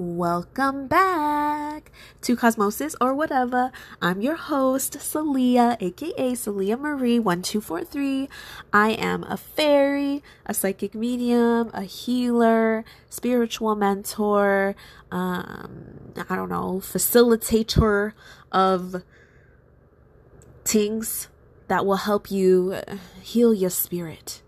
Welcome back to Cosmosis or whatever. I'm your host, Salia, aka Salia Marie 1243. I am a fairy, a psychic medium, a healer, spiritual mentor, um, I don't know, facilitator of things that will help you heal your spirit,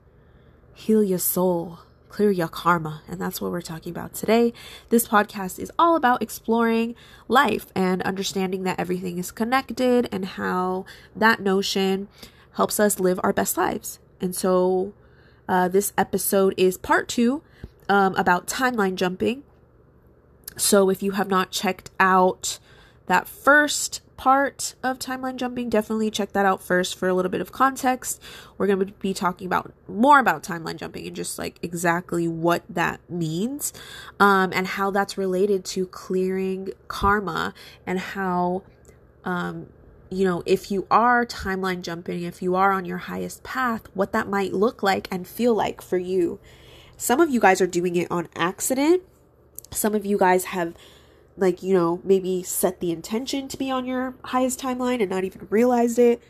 heal your soul clear your karma. And that's what we're talking about today. This podcast is all about exploring life and understanding that everything is connected and how that notion helps us live our best lives. And so, uh, this episode is part two um, about timeline jumping. So, if you have not checked out that first part of timeline jumping, definitely check that out first for a little bit of context. We're going to be talking about more about timeline jumping and just like exactly what that means um, and how that's related to clearing karma and how, um, you know, if you are timeline jumping, if you are on your highest path, what that might look like and feel like for you. Some of you guys are doing it on accident. Some of you guys have like you know maybe set the intention to be on your highest timeline and not even realized it.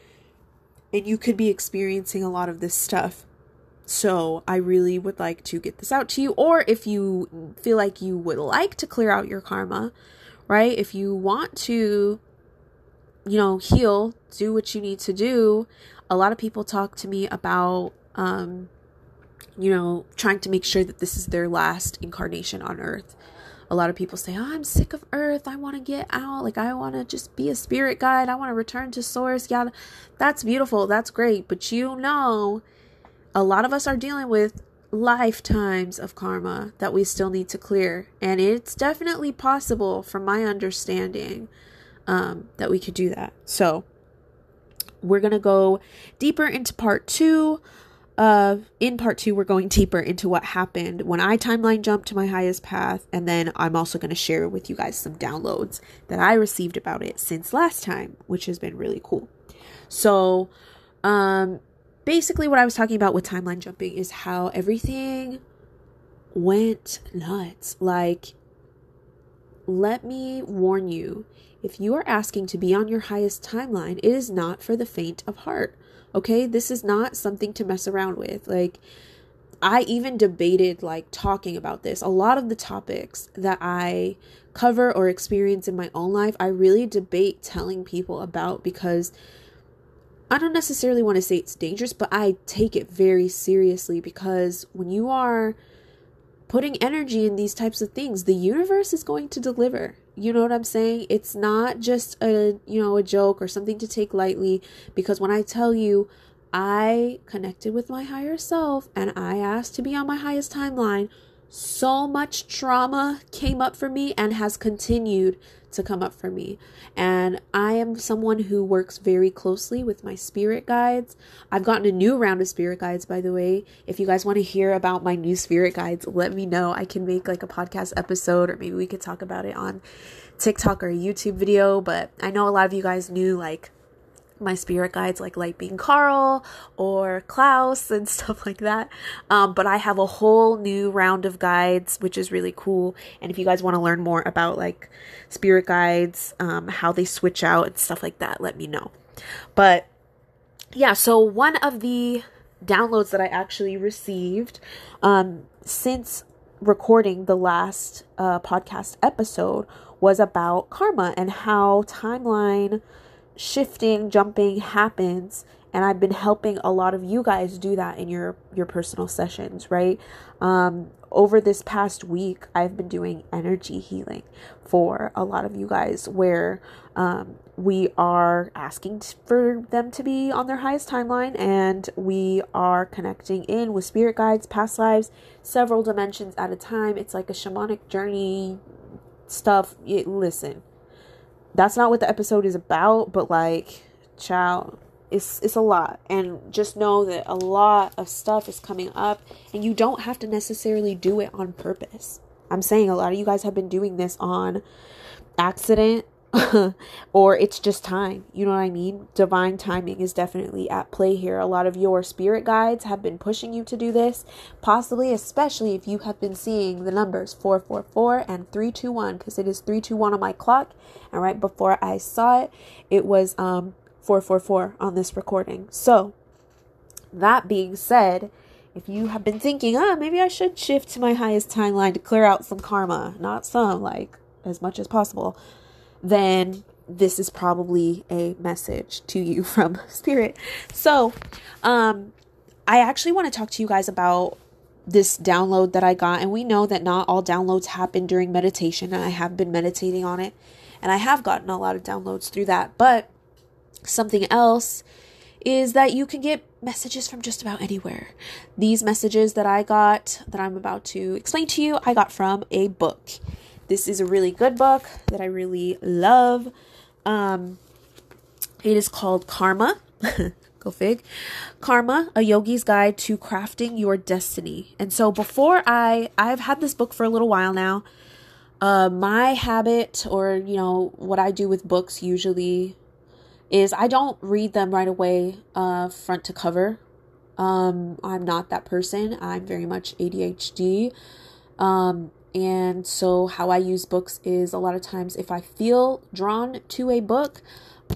And you could be experiencing a lot of this stuff. So i really would like to get this out to you. Or if you feel like you would like to clear out your karma right? If you want to you know heal do what you need to do. A lot of people talk to me about um you know trying to make sure that this is their last incarnation on earth a lot of people say, oh, I'm sick of earth. I want to get out. Like, I want to just be a spirit guide. I want to return to source. Yeah, that's beautiful. That's great. But you know, a lot of us are dealing with lifetimes of karma that we still need to clear. And it's definitely possible, from my understanding, um, that we could do that. So, we're going to go deeper into part two in part two, we're going deeper into what happened when I timeline jumped to my highest path, and then I'm also going to share with you guys some downloads that I received about it since last time, which has been really cool. So, um, basically, what I was talking about with timeline jumping is how everything went nuts. Like, let me warn you if you are asking to be on your highest timeline, it is not for the faint of heart. Okay, this is not something to mess around with. Like, I even debated like talking about this. A lot of the topics that I cover or experience in my own life, I really debate telling people about because I don't necessarily want to say it's dangerous, but I take it very seriously because when you are putting energy in these types of things, the universe is going to deliver. You know what I'm saying? It's not just a, you know, a joke or something to take lightly because when I tell you I connected with my higher self and I asked to be on my highest timeline, so much trauma came up for me and has continued to come up for me. And I am someone who works very closely with my spirit guides. I've gotten a new round of spirit guides, by the way. If you guys want to hear about my new spirit guides, let me know. I can make like a podcast episode or maybe we could talk about it on TikTok or a YouTube video. But I know a lot of you guys knew like my spirit guides like Light Being Carl or Klaus and stuff like that. Um, but I have a whole new round of guides, which is really cool. And if you guys want to learn more about like spirit guides, um, how they switch out and stuff like that, let me know. But yeah, so one of the downloads that I actually received um, since recording the last uh, podcast episode was about karma and how timeline shifting, jumping happens and I've been helping a lot of you guys do that in your your personal sessions, right? Um over this past week, I've been doing energy healing for a lot of you guys where um, we are asking t- for them to be on their highest timeline and we are connecting in with spirit guides, past lives, several dimensions at a time. It's like a shamanic journey stuff. It, listen, that's not what the episode is about, but like, child, it's it's a lot. And just know that a lot of stuff is coming up and you don't have to necessarily do it on purpose. I'm saying a lot of you guys have been doing this on accident or it's just time. You know what I mean? Divine timing is definitely at play here. A lot of your spirit guides have been pushing you to do this, possibly, especially if you have been seeing the numbers 444 and 321, because it is 321 on my clock. And right before I saw it, it was um, 444 on this recording. So, that being said, if you have been thinking, ah, oh, maybe I should shift to my highest timeline to clear out some karma, not some, like as much as possible then this is probably a message to you from spirit. So, um I actually want to talk to you guys about this download that I got and we know that not all downloads happen during meditation and I have been meditating on it and I have gotten a lot of downloads through that. But something else is that you can get messages from just about anywhere. These messages that I got that I'm about to explain to you, I got from a book. This is a really good book that I really love. Um, it is called Karma. Go fig. Karma, a yogi's guide to crafting your destiny. And so before I I've had this book for a little while now. Uh, my habit or you know what I do with books usually is I don't read them right away uh, front to cover. Um, I'm not that person. I'm very much ADHD. Um, and so, how I use books is a lot of times if I feel drawn to a book,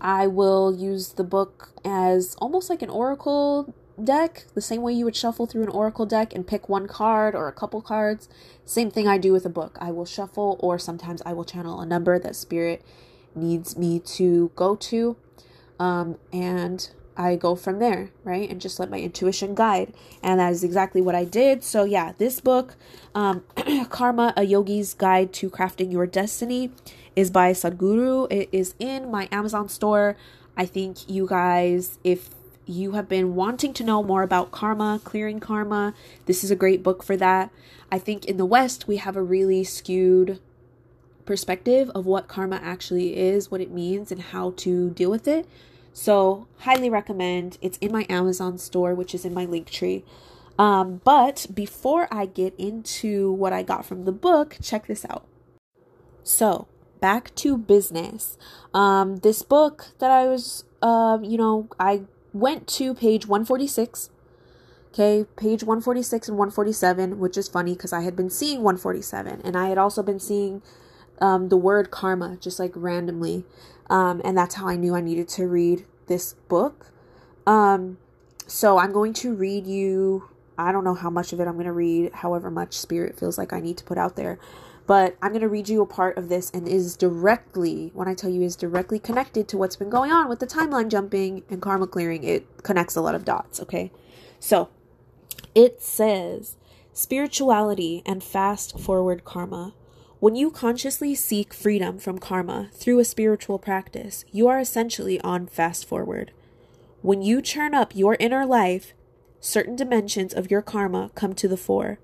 I will use the book as almost like an oracle deck, the same way you would shuffle through an oracle deck and pick one card or a couple cards. Same thing I do with a book. I will shuffle, or sometimes I will channel a number that spirit needs me to go to. Um, and I go from there, right? And just let my intuition guide. And that is exactly what I did. So, yeah, this book, um, Karma, A Yogi's Guide to Crafting Your Destiny, is by Sadhguru. It is in my Amazon store. I think you guys, if you have been wanting to know more about karma, clearing karma, this is a great book for that. I think in the West, we have a really skewed perspective of what karma actually is, what it means, and how to deal with it. So, highly recommend. It's in my Amazon store, which is in my link tree. Um, but before I get into what I got from the book, check this out. So, back to business. Um, this book that I was, uh, you know, I went to page 146. Okay, page 146 and 147, which is funny because I had been seeing 147 and I had also been seeing um, the word karma just like randomly. Um, and that's how I knew I needed to read this book. Um, so I'm going to read you, I don't know how much of it I'm going to read, however much spirit feels like I need to put out there. But I'm going to read you a part of this and is directly, when I tell you is directly connected to what's been going on with the timeline jumping and karma clearing. It connects a lot of dots, okay? So it says spirituality and fast forward karma. When you consciously seek freedom from karma through a spiritual practice, you are essentially on fast forward. When you churn up your inner life, certain dimensions of your karma come to the fore.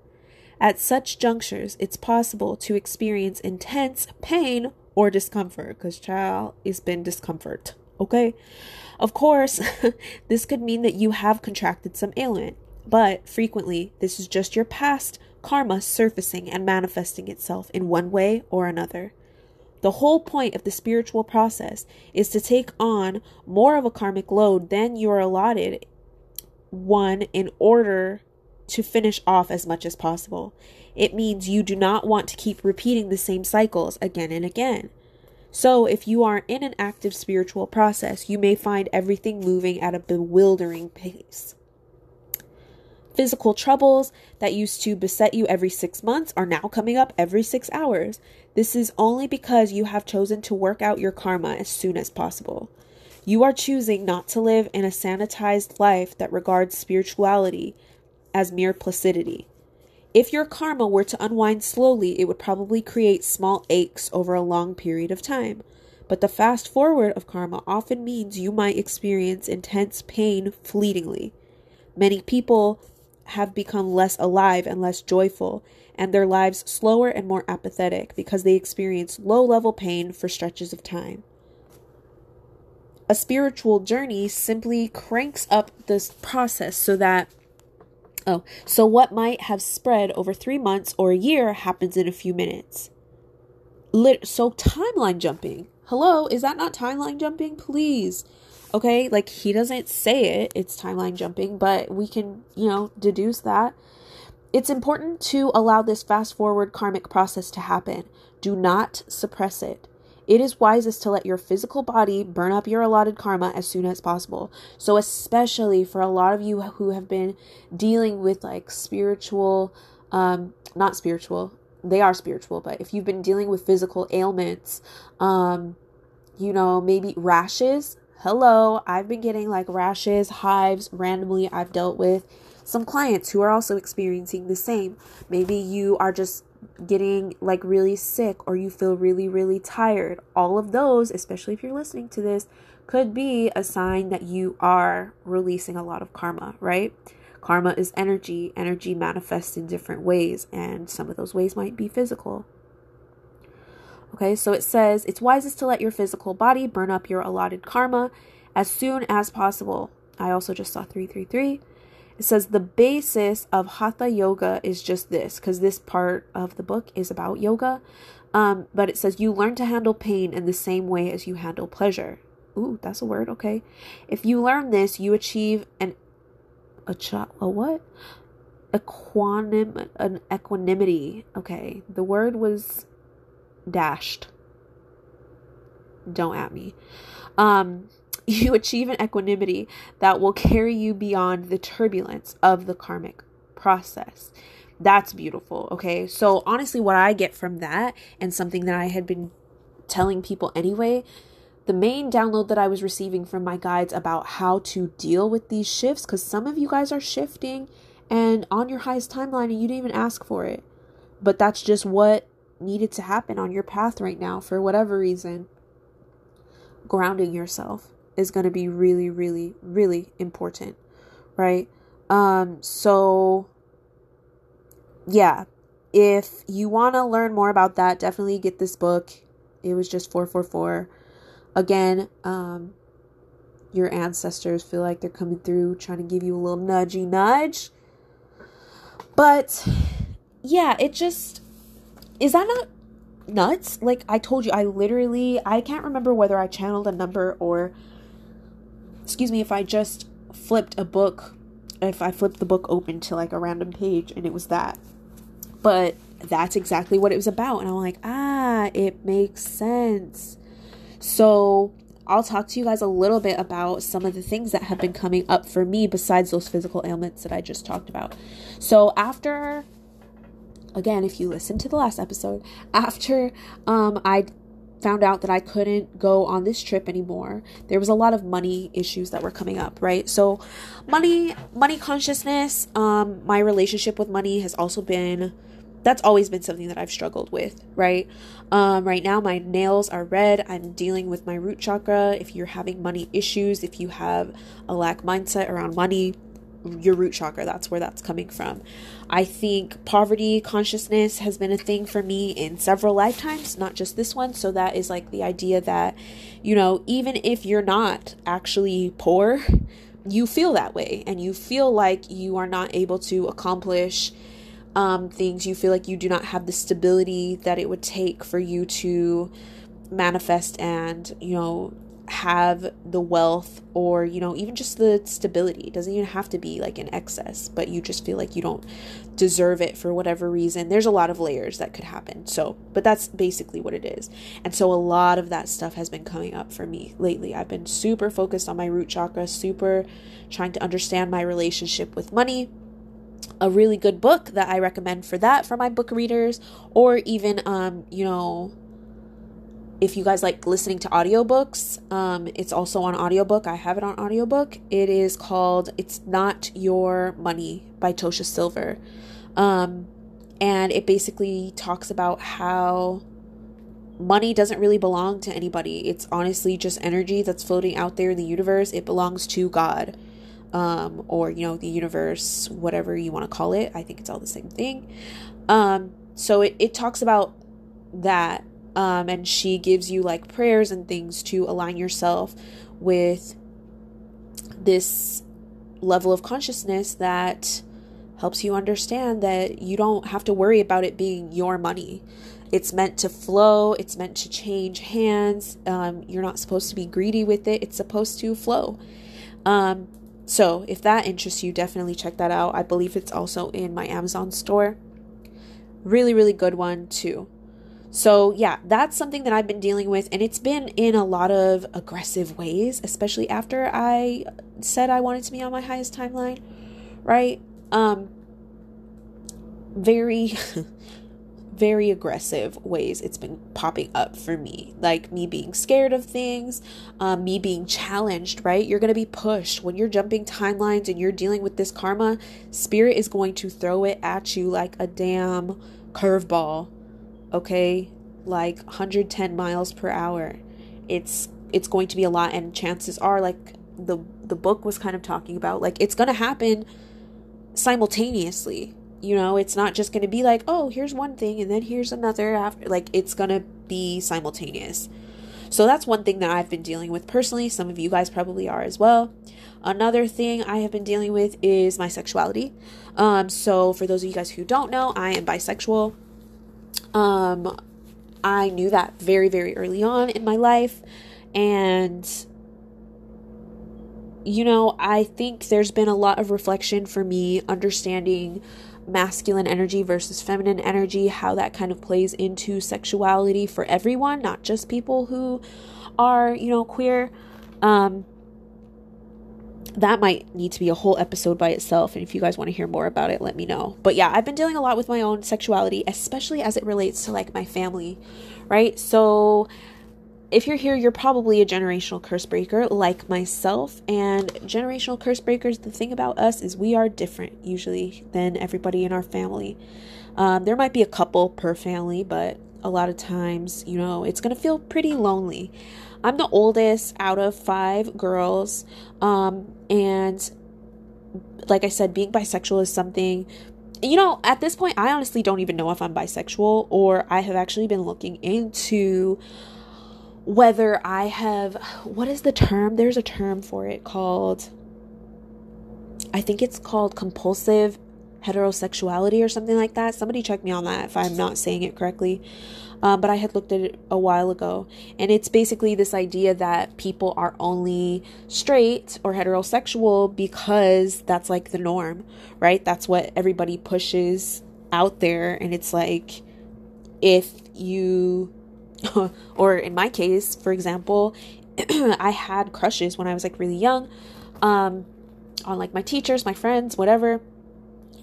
At such junctures, it's possible to experience intense pain or discomfort, because child, it's been discomfort. Okay? Of course, this could mean that you have contracted some ailment, but frequently, this is just your past karma surfacing and manifesting itself in one way or another. The whole point of the spiritual process is to take on more of a karmic load than you're allotted one in order to finish off as much as possible. It means you do not want to keep repeating the same cycles again and again. So, if you are in an active spiritual process, you may find everything moving at a bewildering pace. Physical troubles that used to beset you every six months are now coming up every six hours. This is only because you have chosen to work out your karma as soon as possible. You are choosing not to live in a sanitized life that regards spirituality as mere placidity. If your karma were to unwind slowly, it would probably create small aches over a long period of time. But the fast forward of karma often means you might experience intense pain fleetingly. Many people have become less alive and less joyful, and their lives slower and more apathetic because they experience low level pain for stretches of time. A spiritual journey simply cranks up this process so that Oh, so what might have spread over three months or a year happens in a few minutes. Lit- so timeline jumping, Hello, is that not timeline jumping? Please. Okay, like he doesn't say it, it's timeline jumping, but we can, you know, deduce that. It's important to allow this fast forward karmic process to happen. Do not suppress it. It is wisest to let your physical body burn up your allotted karma as soon as possible. So, especially for a lot of you who have been dealing with like spiritual, um, not spiritual, they are spiritual, but if you've been dealing with physical ailments, um, you know, maybe rashes, hello, I've been getting like rashes, hives randomly. I've dealt with some clients who are also experiencing the same. Maybe you are just getting like really sick or you feel really, really tired. All of those, especially if you're listening to this, could be a sign that you are releasing a lot of karma, right? Karma is energy. Energy manifests in different ways, and some of those ways might be physical. Okay, so it says it's wisest to let your physical body burn up your allotted karma as soon as possible. I also just saw 333. It says the basis of hatha yoga is just this, because this part of the book is about yoga. Um, but it says you learn to handle pain in the same way as you handle pleasure. Ooh, that's a word. Okay. If you learn this, you achieve an a, ch- a what? Equanim an equanimity. Okay. The word was dashed. Don't at me. Um, you achieve an equanimity that will carry you beyond the turbulence of the karmic process. That's beautiful. Okay. So, honestly, what I get from that, and something that I had been telling people anyway, the main download that I was receiving from my guides about how to deal with these shifts, because some of you guys are shifting and on your highest timeline and you didn't even ask for it. But that's just what needed to happen on your path right now for whatever reason, grounding yourself is going to be really, really, really important, right? Um, so, yeah, if you want to learn more about that, definitely get this book. It was just 444. Again, um, your ancestors feel like they're coming through trying to give you a little nudgy nudge. But yeah, it just is that not nuts? Like I told you, I literally I can't remember whether I channeled a number or excuse me, if I just flipped a book, if I flipped the book open to like a random page and it was that. But that's exactly what it was about. And I'm like, ah, it makes sense. So I'll talk to you guys a little bit about some of the things that have been coming up for me besides those physical ailments that I just talked about. So after again, if you listen to the last episode, after um, I found out that I couldn't go on this trip anymore, there was a lot of money issues that were coming up, right? So, money, money consciousness, um, my relationship with money has also been that's always been something that I've struggled with, right? Um, right now, my nails are red. I'm dealing with my root chakra. If you're having money issues, if you have a lack mindset around money, your root chakra. That's where that's coming from. I think poverty consciousness has been a thing for me in several lifetimes, not just this one. So that is like the idea that, you know, even if you're not actually poor, you feel that way and you feel like you are not able to accomplish um, things. You feel like you do not have the stability that it would take for you to manifest and, you know, have the wealth or you know even just the stability. It doesn't even have to be like in excess but you just feel like you don't deserve it for whatever reason. There's a lot of layers that could happen. So but that's basically what it is. And so a lot of that stuff has been coming up for me lately. I've been super focused on my root chakra super trying to understand my relationship with money. A really good book that i recommend for that for my book readers or even um you know if you guys like listening to audiobooks, um, it's also on audiobook. I have it on audiobook. It is called It's Not Your Money by Tosha Silver. Um, and it basically talks about how money doesn't really belong to anybody. It's honestly just energy that's floating out there in the universe. It belongs to God. Um, or you know the universe whatever you want to call it i think it's all the same thing um, so it, it talks about that um, and she gives you like prayers and things to align yourself with this level of consciousness that helps you understand that you don't have to worry about it being your money. It's meant to flow, it's meant to change hands. Um, you're not supposed to be greedy with it, it's supposed to flow. Um, so, if that interests you, definitely check that out. I believe it's also in my Amazon store. Really, really good one, too. So, yeah, that's something that I've been dealing with, and it's been in a lot of aggressive ways, especially after I said I wanted to be on my highest timeline, right? Um, very very aggressive ways it's been popping up for me. Like me being scared of things um, me being challenged right? You're going to be pushed. When you're jumping timelines and you're dealing with this karma spirit is going to throw it at you like a damn curveball okay like 110 miles per hour. It's it's going to be a lot and chances are like the the book was kind of talking about like it's going to happen simultaneously. You know it's not just going to be like oh here's one thing and then here's another after like it's going to be simultaneous. So that's one thing that i've been dealing with personally. Some of you guys probably are as well. Another thing i have been dealing with is my sexuality. Um so for those of you guys who don't know i am bisexual um i knew that very very early on in my life and you know, I think there's been a lot of reflection for me understanding masculine energy versus feminine energy, how that kind of plays into sexuality for everyone, not just people who are, you know, queer. Um, that might need to be a whole episode by itself. And if you guys want to hear more about it, let me know. But yeah, I've been dealing a lot with my own sexuality, especially as it relates to like my family, right? So if you're here, you're probably a generational curse breaker like myself. And generational curse breakers, the thing about us is we are different usually than everybody in our family. Um, there might be a couple per family, but a lot of times, you know, it's going to feel pretty lonely. I'm the oldest out of five girls. Um, and like I said, being bisexual is something you know, at this point, I honestly don't even know if I'm bisexual or I have actually been looking into whether I have what is the term? There's a term for it called I think it's called compulsive heterosexuality or something like that. Somebody check me on that if I'm not saying it correctly. Um, but I had looked at it a while ago, and it's basically this idea that people are only straight or heterosexual because that's like the norm, right? That's what everybody pushes out there, and it's like if you or in my case, for example, I had crushes when I was like really young um, on like my teachers, my friends, whatever.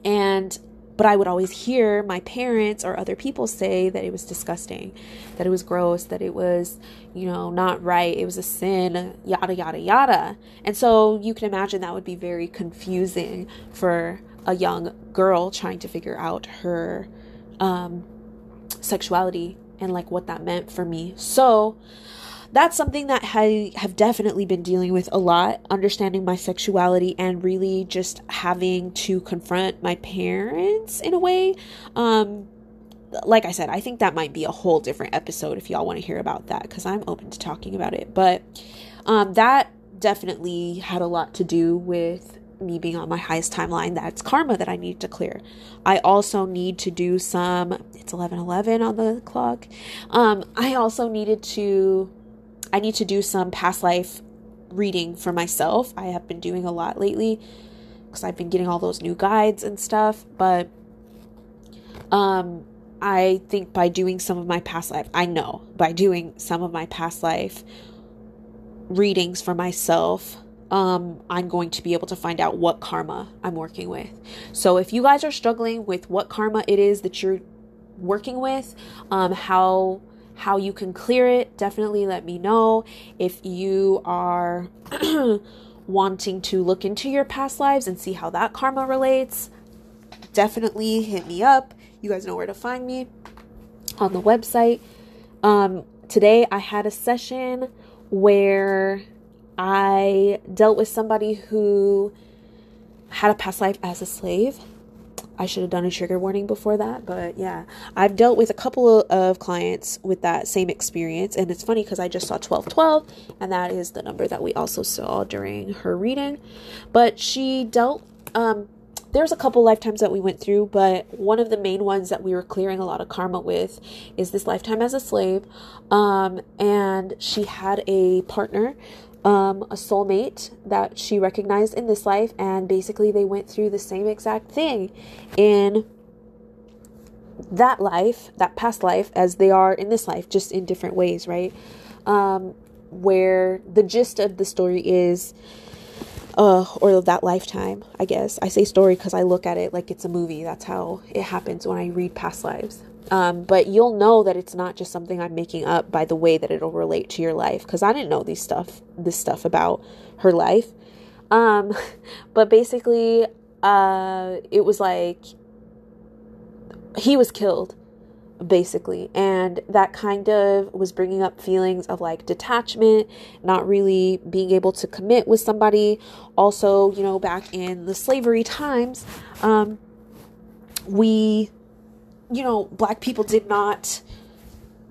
And but I would always hear my parents or other people say that it was disgusting, that it was gross, that it was, you know, not right, it was a sin, yada, yada, yada. And so you can imagine that would be very confusing for a young girl trying to figure out her um, sexuality and like what that meant for me. So that's something that I have definitely been dealing with a lot, understanding my sexuality and really just having to confront my parents in a way. Um, like I said, I think that might be a whole different episode if y'all want to hear about that because I'm open to talking about it. But um, that definitely had a lot to do with me being on my highest timeline that's karma that i need to clear i also need to do some it's 11 11 on the clock um i also needed to i need to do some past life reading for myself i have been doing a lot lately because i've been getting all those new guides and stuff but um i think by doing some of my past life i know by doing some of my past life readings for myself um, I'm going to be able to find out what karma I'm working with. So if you guys are struggling with what karma it is that you're working with, um, how how you can clear it, definitely let me know. If you are wanting to look into your past lives and see how that karma relates, definitely hit me up. You guys know where to find me on the website. Um, today I had a session where I dealt with somebody who had a past life as a slave. I should have done a trigger warning before that, but yeah, I've dealt with a couple of clients with that same experience, and it's funny because I just saw 1212, and that is the number that we also saw during her reading. But she dealt, um, there's a couple lifetimes that we went through, but one of the main ones that we were clearing a lot of karma with is this lifetime as a slave. Um, and she had a partner, um, a soulmate that she recognized in this life, and basically they went through the same exact thing in that life, that past life, as they are in this life, just in different ways, right? Um, where the gist of the story is uh, or that lifetime, I guess. I say story because I look at it like it's a movie. That's how it happens when I read past lives. Um, but you'll know that it's not just something I'm making up by the way that it'll relate to your life because I didn't know these stuff, this stuff about her life. Um, but basically, uh, it was like he was killed basically. And that kind of was bringing up feelings of like detachment, not really being able to commit with somebody. Also, you know, back in the slavery times, um, we, you know, black people did not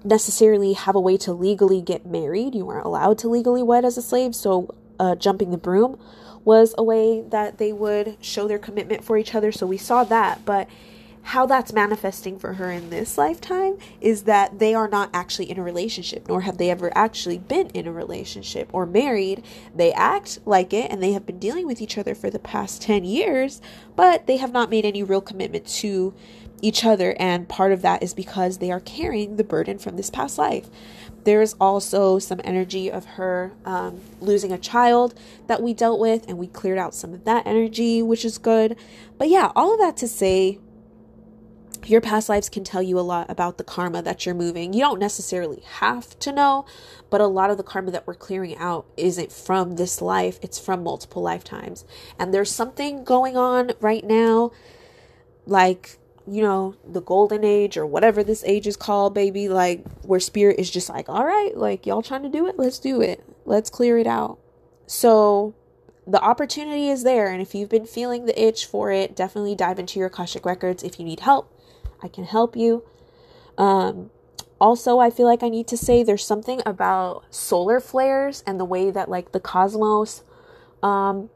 necessarily have a way to legally get married. You weren't allowed to legally wed as a slave. So, uh, jumping the broom was a way that they would show their commitment for each other. So, we saw that. But how that's manifesting for her in this lifetime is that they are not actually in a relationship, nor have they ever actually been in a relationship or married. They act like it and they have been dealing with each other for the past 10 years, but they have not made any real commitment to each other. And part of that is because they are carrying the burden from this past life. There is also some energy of her um, losing a child that we dealt with, and we cleared out some of that energy, which is good. But yeah, all of that to say, your past lives can tell you a lot about the karma that you're moving. You don't necessarily have to know, but a lot of the karma that we're clearing out isn't from this life, it's from multiple lifetimes. And there's something going on right now, like, you know, the golden age or whatever this age is called, baby, like where spirit is just like, all right, like y'all trying to do it, let's do it, let's clear it out. So, the opportunity is there, and if you've been feeling the itch for it, definitely dive into your Akashic records if you need help I can help you. Um, also, I feel like I need to say there's something about solar flares and the way that, like, the cosmos, um,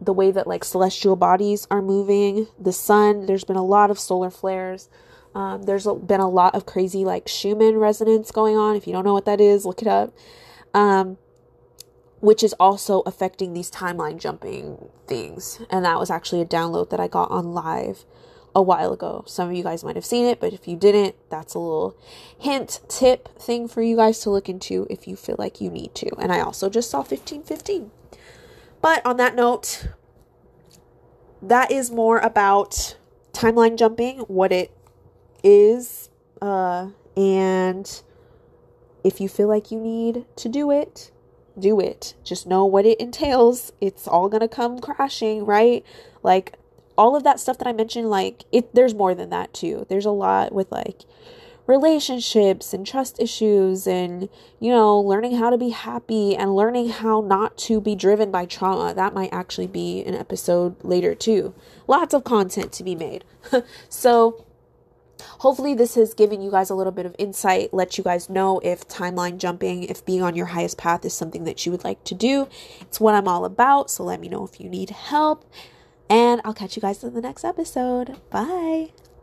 the way that, like, celestial bodies are moving, the sun, there's been a lot of solar flares. Um, there's been a lot of crazy, like, Schumann resonance going on. If you don't know what that is, look it up. Um, which is also affecting these timeline jumping things. And that was actually a download that I got on live a while ago. Some of you guys might have seen it, but if you didn't, that's a little hint, tip thing for you guys to look into if you feel like you need to. And I also just saw 1515. But on that note, that is more about timeline jumping, what it is, uh, and if you feel like you need to do it, do it. Just know what it entails. It's all gonna come crashing, right? Like, all of that stuff that I mentioned, like it there's more than that too. There's a lot with like relationships and trust issues and you know learning how to be happy and learning how not to be driven by trauma. That might actually be an episode later too. Lots of content to be made. So hopefully this has given you guys a little bit of insight let you guys know if timeline jumping if being on your highest path is something that you would like to do. It's what i'm all about so let me know if you need help. And I'll catch you guys in the next episode. Bye.